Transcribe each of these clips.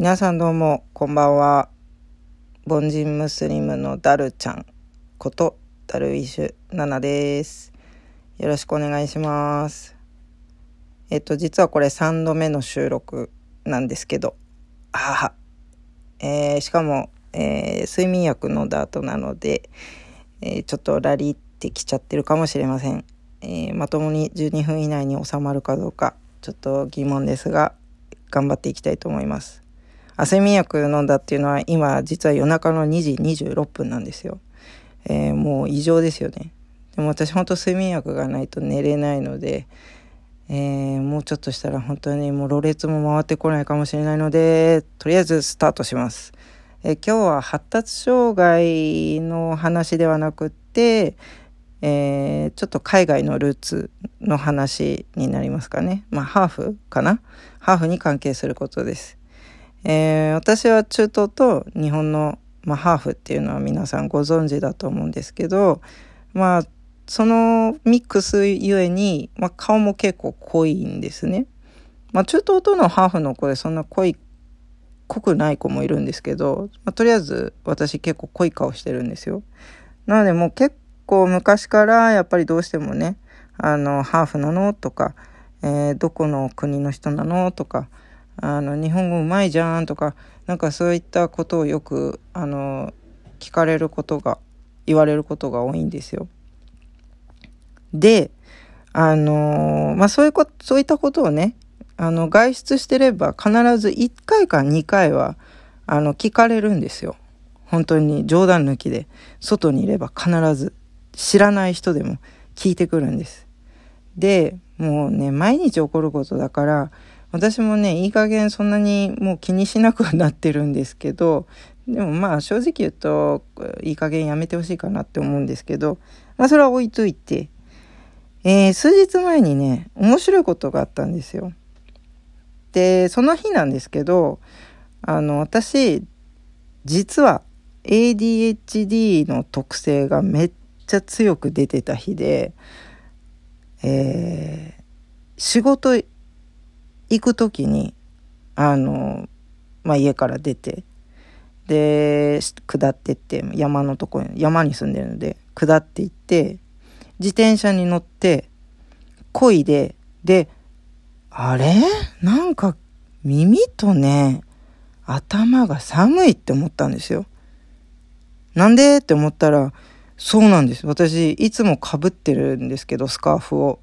皆さんどうもこんばんは。凡人ムスリムのダルちゃんことダルウィッシュナナです。よろしくお願いします。えっと実はこれ3度目の収録なんですけど。ああえー、しかも、えー、睡眠薬飲んだ後なので、えー、ちょっとラリってきちゃってるかもしれません、えまともに12分以内に収まるかどうかちょっと疑問ですが頑張っていきたいと思います。睡眠薬飲んだっていうのは今実は夜中の2時26分なんですよ。えー、もう異常ですよね。でも私本当睡眠薬がないと寝れないので、えー、もうちょっとしたら本当にもうろれつも回ってこないかもしれないので、とりあえずスタートします。えー、今日は発達障害の話ではなくって、えー、ちょっと海外のルーツの話になりますかね。まあ、ハーフかな？ハーフに関係することです。えー、私は中東と日本の、まあ、ハーフっていうのは皆さんご存知だと思うんですけど、まあ、そのミックスゆえに、まあ、顔も結構濃いんですね。まあ、中東とのハーフの子でそんな濃い、濃くない子もいるんですけど、まあ、とりあえず私結構濃い顔してるんですよ。なのでもう結構昔からやっぱりどうしてもね、あの、ハーフなのとか、えー、どこの国の人なのとか、あの日本語うまいじゃんとかなんかそういったことをよくあの聞かれることが言われることが多いんですよ。であのまあそういうことそういったことをねあの外出してれば必ず1回か2回はあの聞かれるんですよ。本当に冗談抜きで外にいれば必ず知らない人でも聞いてくるんです。でもうね毎日起こることだから私もねいい加減そんなにもう気にしなくはなってるんですけどでもまあ正直言うといい加減やめてほしいかなって思うんですけど、まあ、それは置いといて、えー、数日前にね面白いことがあったんですよ。でその日なんですけどあの私実は ADHD の特性がめっちゃ強く出てた日で、えー、仕事行く時に、あの、まあ、家から出て、で、下ってって、山のとこに、山に住んでるので、下って行って、自転車に乗って、漕いで、で、あれ？なんか耳とね、頭が寒いって思ったんですよ。なんで？って思ったら、そうなんです。私、いつもかぶってるんですけど、スカーフを。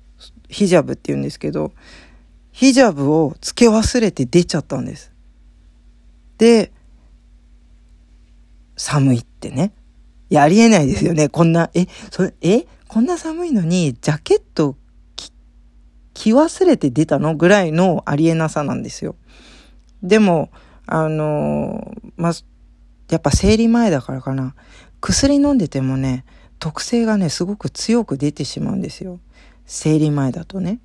ヒジャブって言うんですけど、ヒジャブをつけ忘れて出ちゃったんです。で、寒いってね。いや、ありえないですよね。こんな、え、そ、え、こんな寒いのに、ジャケット着、忘れて出たのぐらいのありえなさなんですよ。でも、あのまあ、やっぱ生理前だからかな。薬飲んでてもね、特性がね、すごく強く出てしまうんですよ。生理前だとね。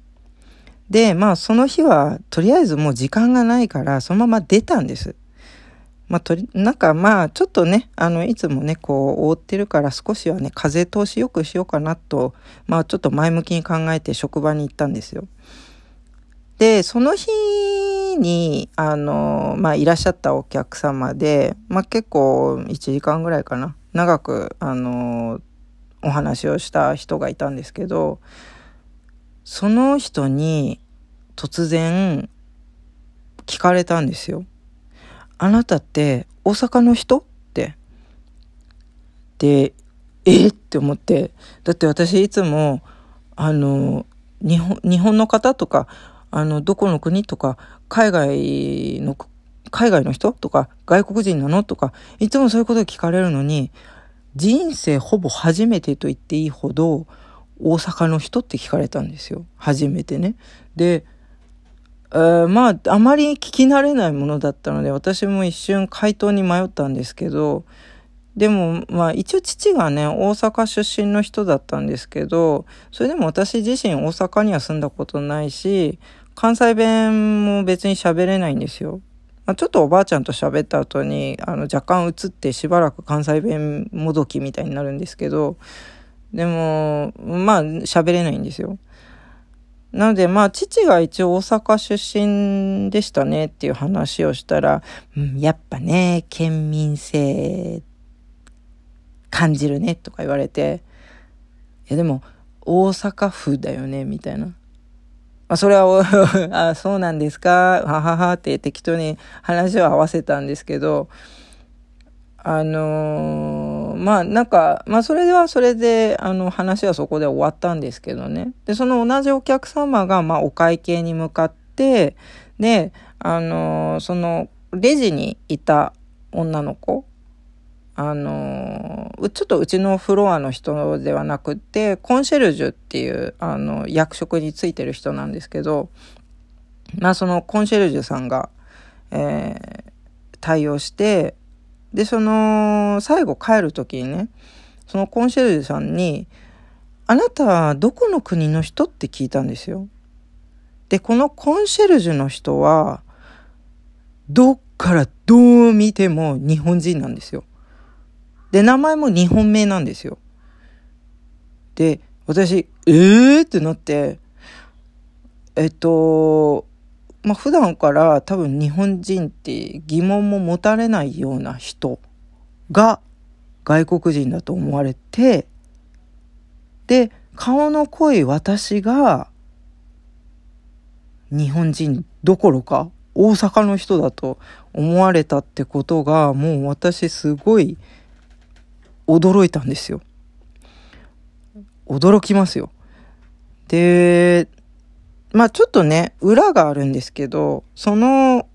で、まあその日はとりあえずもう時間がないからそのまま出たんです。まあとり、なんかまあちょっとね、あのいつもね、こう覆ってるから少しはね、風通しよくしようかなと、まあちょっと前向きに考えて職場に行ったんですよ。で、その日に、あの、まあいらっしゃったお客様で、まあ結構1時間ぐらいかな、長く、あの、お話をした人がいたんですけど、その人に突然聞かれたんですよ。あなたって大阪の人？って。で、え？って思って。だって私いつも、あの、日本、日本の方とか、あの、どこの国とか、海外の、海外の人とか、外国人なの？とか、いつもそういうこと聞かれるのに、人生ほぼ初めてと言っていいほど、大阪の人って聞かれたんですよ。初めてね。で、えー、まあ、あまり聞き慣れないものだったので、私も一瞬回答に迷ったんですけど、でも、まあ、一応父がね、大阪出身の人だったんですけど、それでも私自身大阪には住んだことないし、関西弁も別に喋れないんですよ。まあ、ちょっとおばあちゃんと喋った後に、あの、若干映ってしばらく関西弁もどきみたいになるんですけど、でも、まあ、喋れないんですよ。なので、まあ、父が一応大阪出身でしたねっていう話をしたら、うん、やっぱね、県民性感じるねとか言われて、いやでも、大阪府だよね、みたいな。まあ、それは、あ、そうなんですか、はははって適当に話を合わせたんですけど、あのー、まあなんか、まあそれではそれで、あの話はそこで終わったんですけどね。で、その同じお客様が、まあお会計に向かって、で、あの、そのレジにいた女の子、あの、ちょっとうちのフロアの人ではなくて、コンシェルジュっていう、あの、役職についてる人なんですけど、まあそのコンシェルジュさんが、えー、対応して、で、その、最後帰る時にね、そのコンシェルジュさんに、あなたは、どこの国の人って聞いたんですよ。で、このコンシェルジュの人は、どっからどう見ても日本人なんですよ。で、名前も日本名なんですよ。で、私、えーってなって、えっと、まあ、普段から多分日本人って疑問も持たれないような人が外国人だと思われて、で、顔の濃い私が日本人どころか大阪の人だと思われたってことがもう私すごい驚いたんですよ。驚きますよ。で、まあちょっとね、裏があるんですけど、その、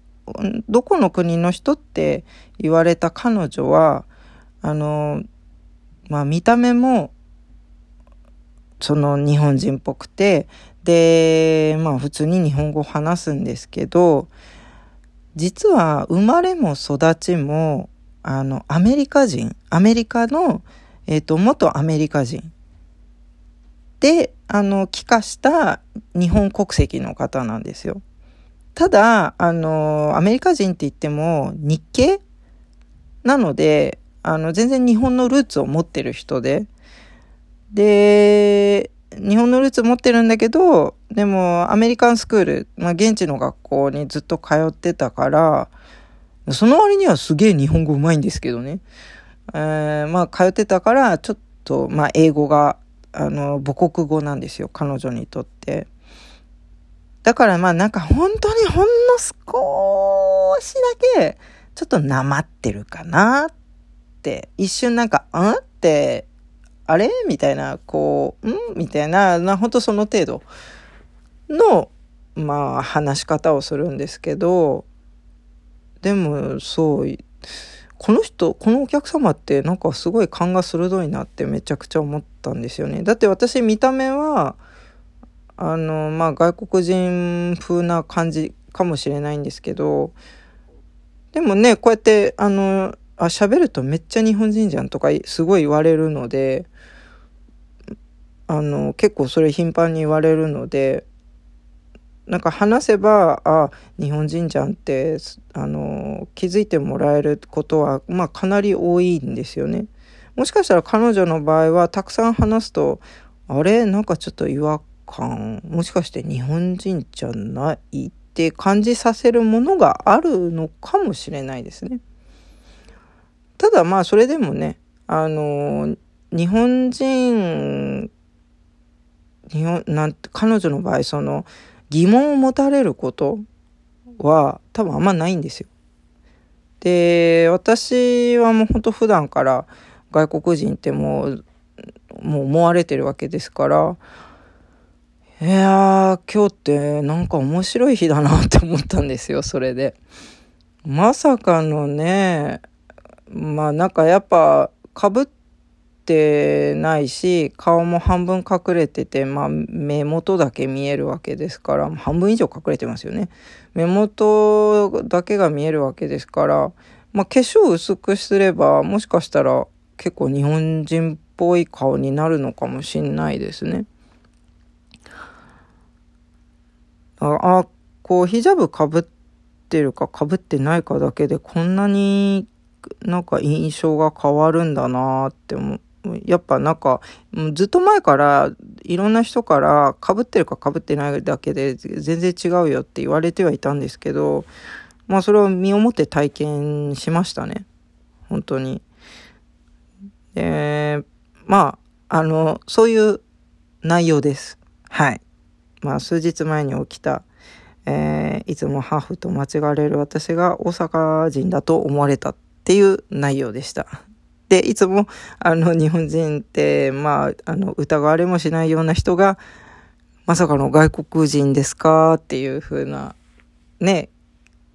どこの国の人って言われた彼女は、あの、まあ見た目も、その日本人っぽくて、で、まあ普通に日本語を話すんですけど、実は生まれも育ちも、あの、アメリカ人、アメリカの、えっ、ー、と、元アメリカ人で、あの、帰化した日本国籍の方なんですよ。ただ、あの、アメリカ人って言っても日系なので、あの、全然日本のルーツを持ってる人で、で、日本のルーツ持ってるんだけど、でもアメリカンスクール、まあ現地の学校にずっと通ってたから、その割にはすげえ日本語うまいんですけどね。えー、まあ通ってたから、ちょっと、まあ英語があの、母国語なんですよ、彼女にとって。だからまあなんか本当にほんの少しだけ、ちょっとなまってるかなって、一瞬なんか、んって、あれみたいな、こう、んみたいな、な、ほんとその程度の、まあ話し方をするんですけど、でもそう、この人、このお客様ってなんかすごい勘が鋭いなってめちゃくちゃ思ったんですよね。だって私見た目は、あの、まあ外国人風な感じかもしれないんですけど、でもね、こうやって、あの、あ、喋るとめっちゃ日本人じゃんとかすごい言われるので、あの、結構それ頻繁に言われるので、なんか話せば、あ、日本人じゃんって、あの、気づいてもらえることは、まあかなり多いんですよね。もしかしたら彼女の場合はたくさん話すと、あれ？なんかちょっと違和感、もしかして日本人じゃない？って感じさせるものがあるのかもしれないですね。ただまあそれでもね、あの、日本人、日本、なんて、彼女の場合その、疑問を持たれることは多分あんまないんですよ。で、私はもうほんと普段から外国人ってもう、もう思われてるわけですから、いやー、今日ってなんか面白い日だなって思ったんですよ、それで。まさかのね、まあなんかやっぱ被っててないし、顔も半分隠れてて、まあ目元だけ見えるわけですから、半分以上隠れてますよね。目元だけが見えるわけですから、まあ化粧薄くすれば、もしかしたら結構日本人っぽい顔になるのかもしんないですね。あ、あこうヒジャブかぶってるかかぶってないかだけでこんなになんか印象が変わるんだなって思やっぱなんか、ずっと前からいろんな人から被ってるか被ってないだけで全然違うよって言われてはいたんですけど、まあそれを身をもって体験しましたね。本当に。で、まあ、あの、そういう内容です。はい。まあ数日前に起きた、えー、いつもハーフと間違われる私が大阪人だと思われたっていう内容でした。で、いつも、あの、日本人って、まあ、あの、疑われもしないような人が、まさかの外国人ですか？っていう風な、ね、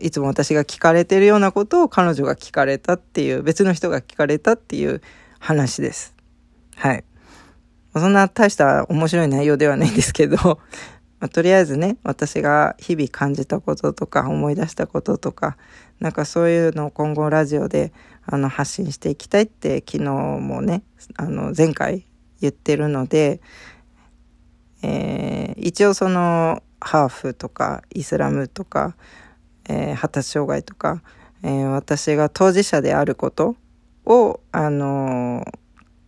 いつも私が聞かれてるようなことを彼女が聞かれたっていう、別の人が聞かれたっていう話です。はい。そんな大した面白い内容ではないんですけど、まあ、とりあえずね、私が日々感じたこととか思い出したこととか、なんかそういうのを今後ラジオであの発信していきたいって昨日もね、あの前回言ってるので、えー、一応そのハーフとかイスラムとか、えー、発達障害とか、えー、私が当事者であることを、あの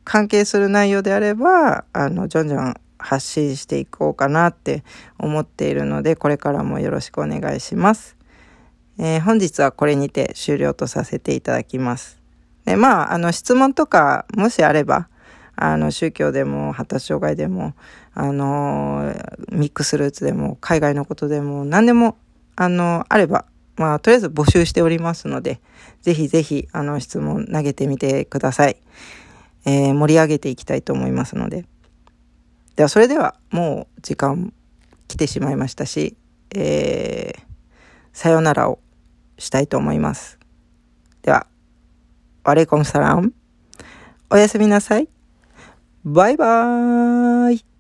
関係する内容であれば、あの、じゃんじゃん発信していこうかなって思っているので、これからもよろしくお願いします。えー、本日はこれにて終了とさせていただきます。で、まあ、あの、質問とか、もしあれば、あの、宗教でも、発達障害でも、あの、ミックスルーツでも、海外のことでも、何でも、あの、あれば、まあ、とりあえず募集しておりますので、ぜひぜひ、あの、質問投げてみてください。えー、盛り上げていきたいと思いますので。では、それでは、もう時間来てしまいましたし、えー、さよならをしたいと思います。では、ワレコンサラン。おやすみなさい。バイバーイ。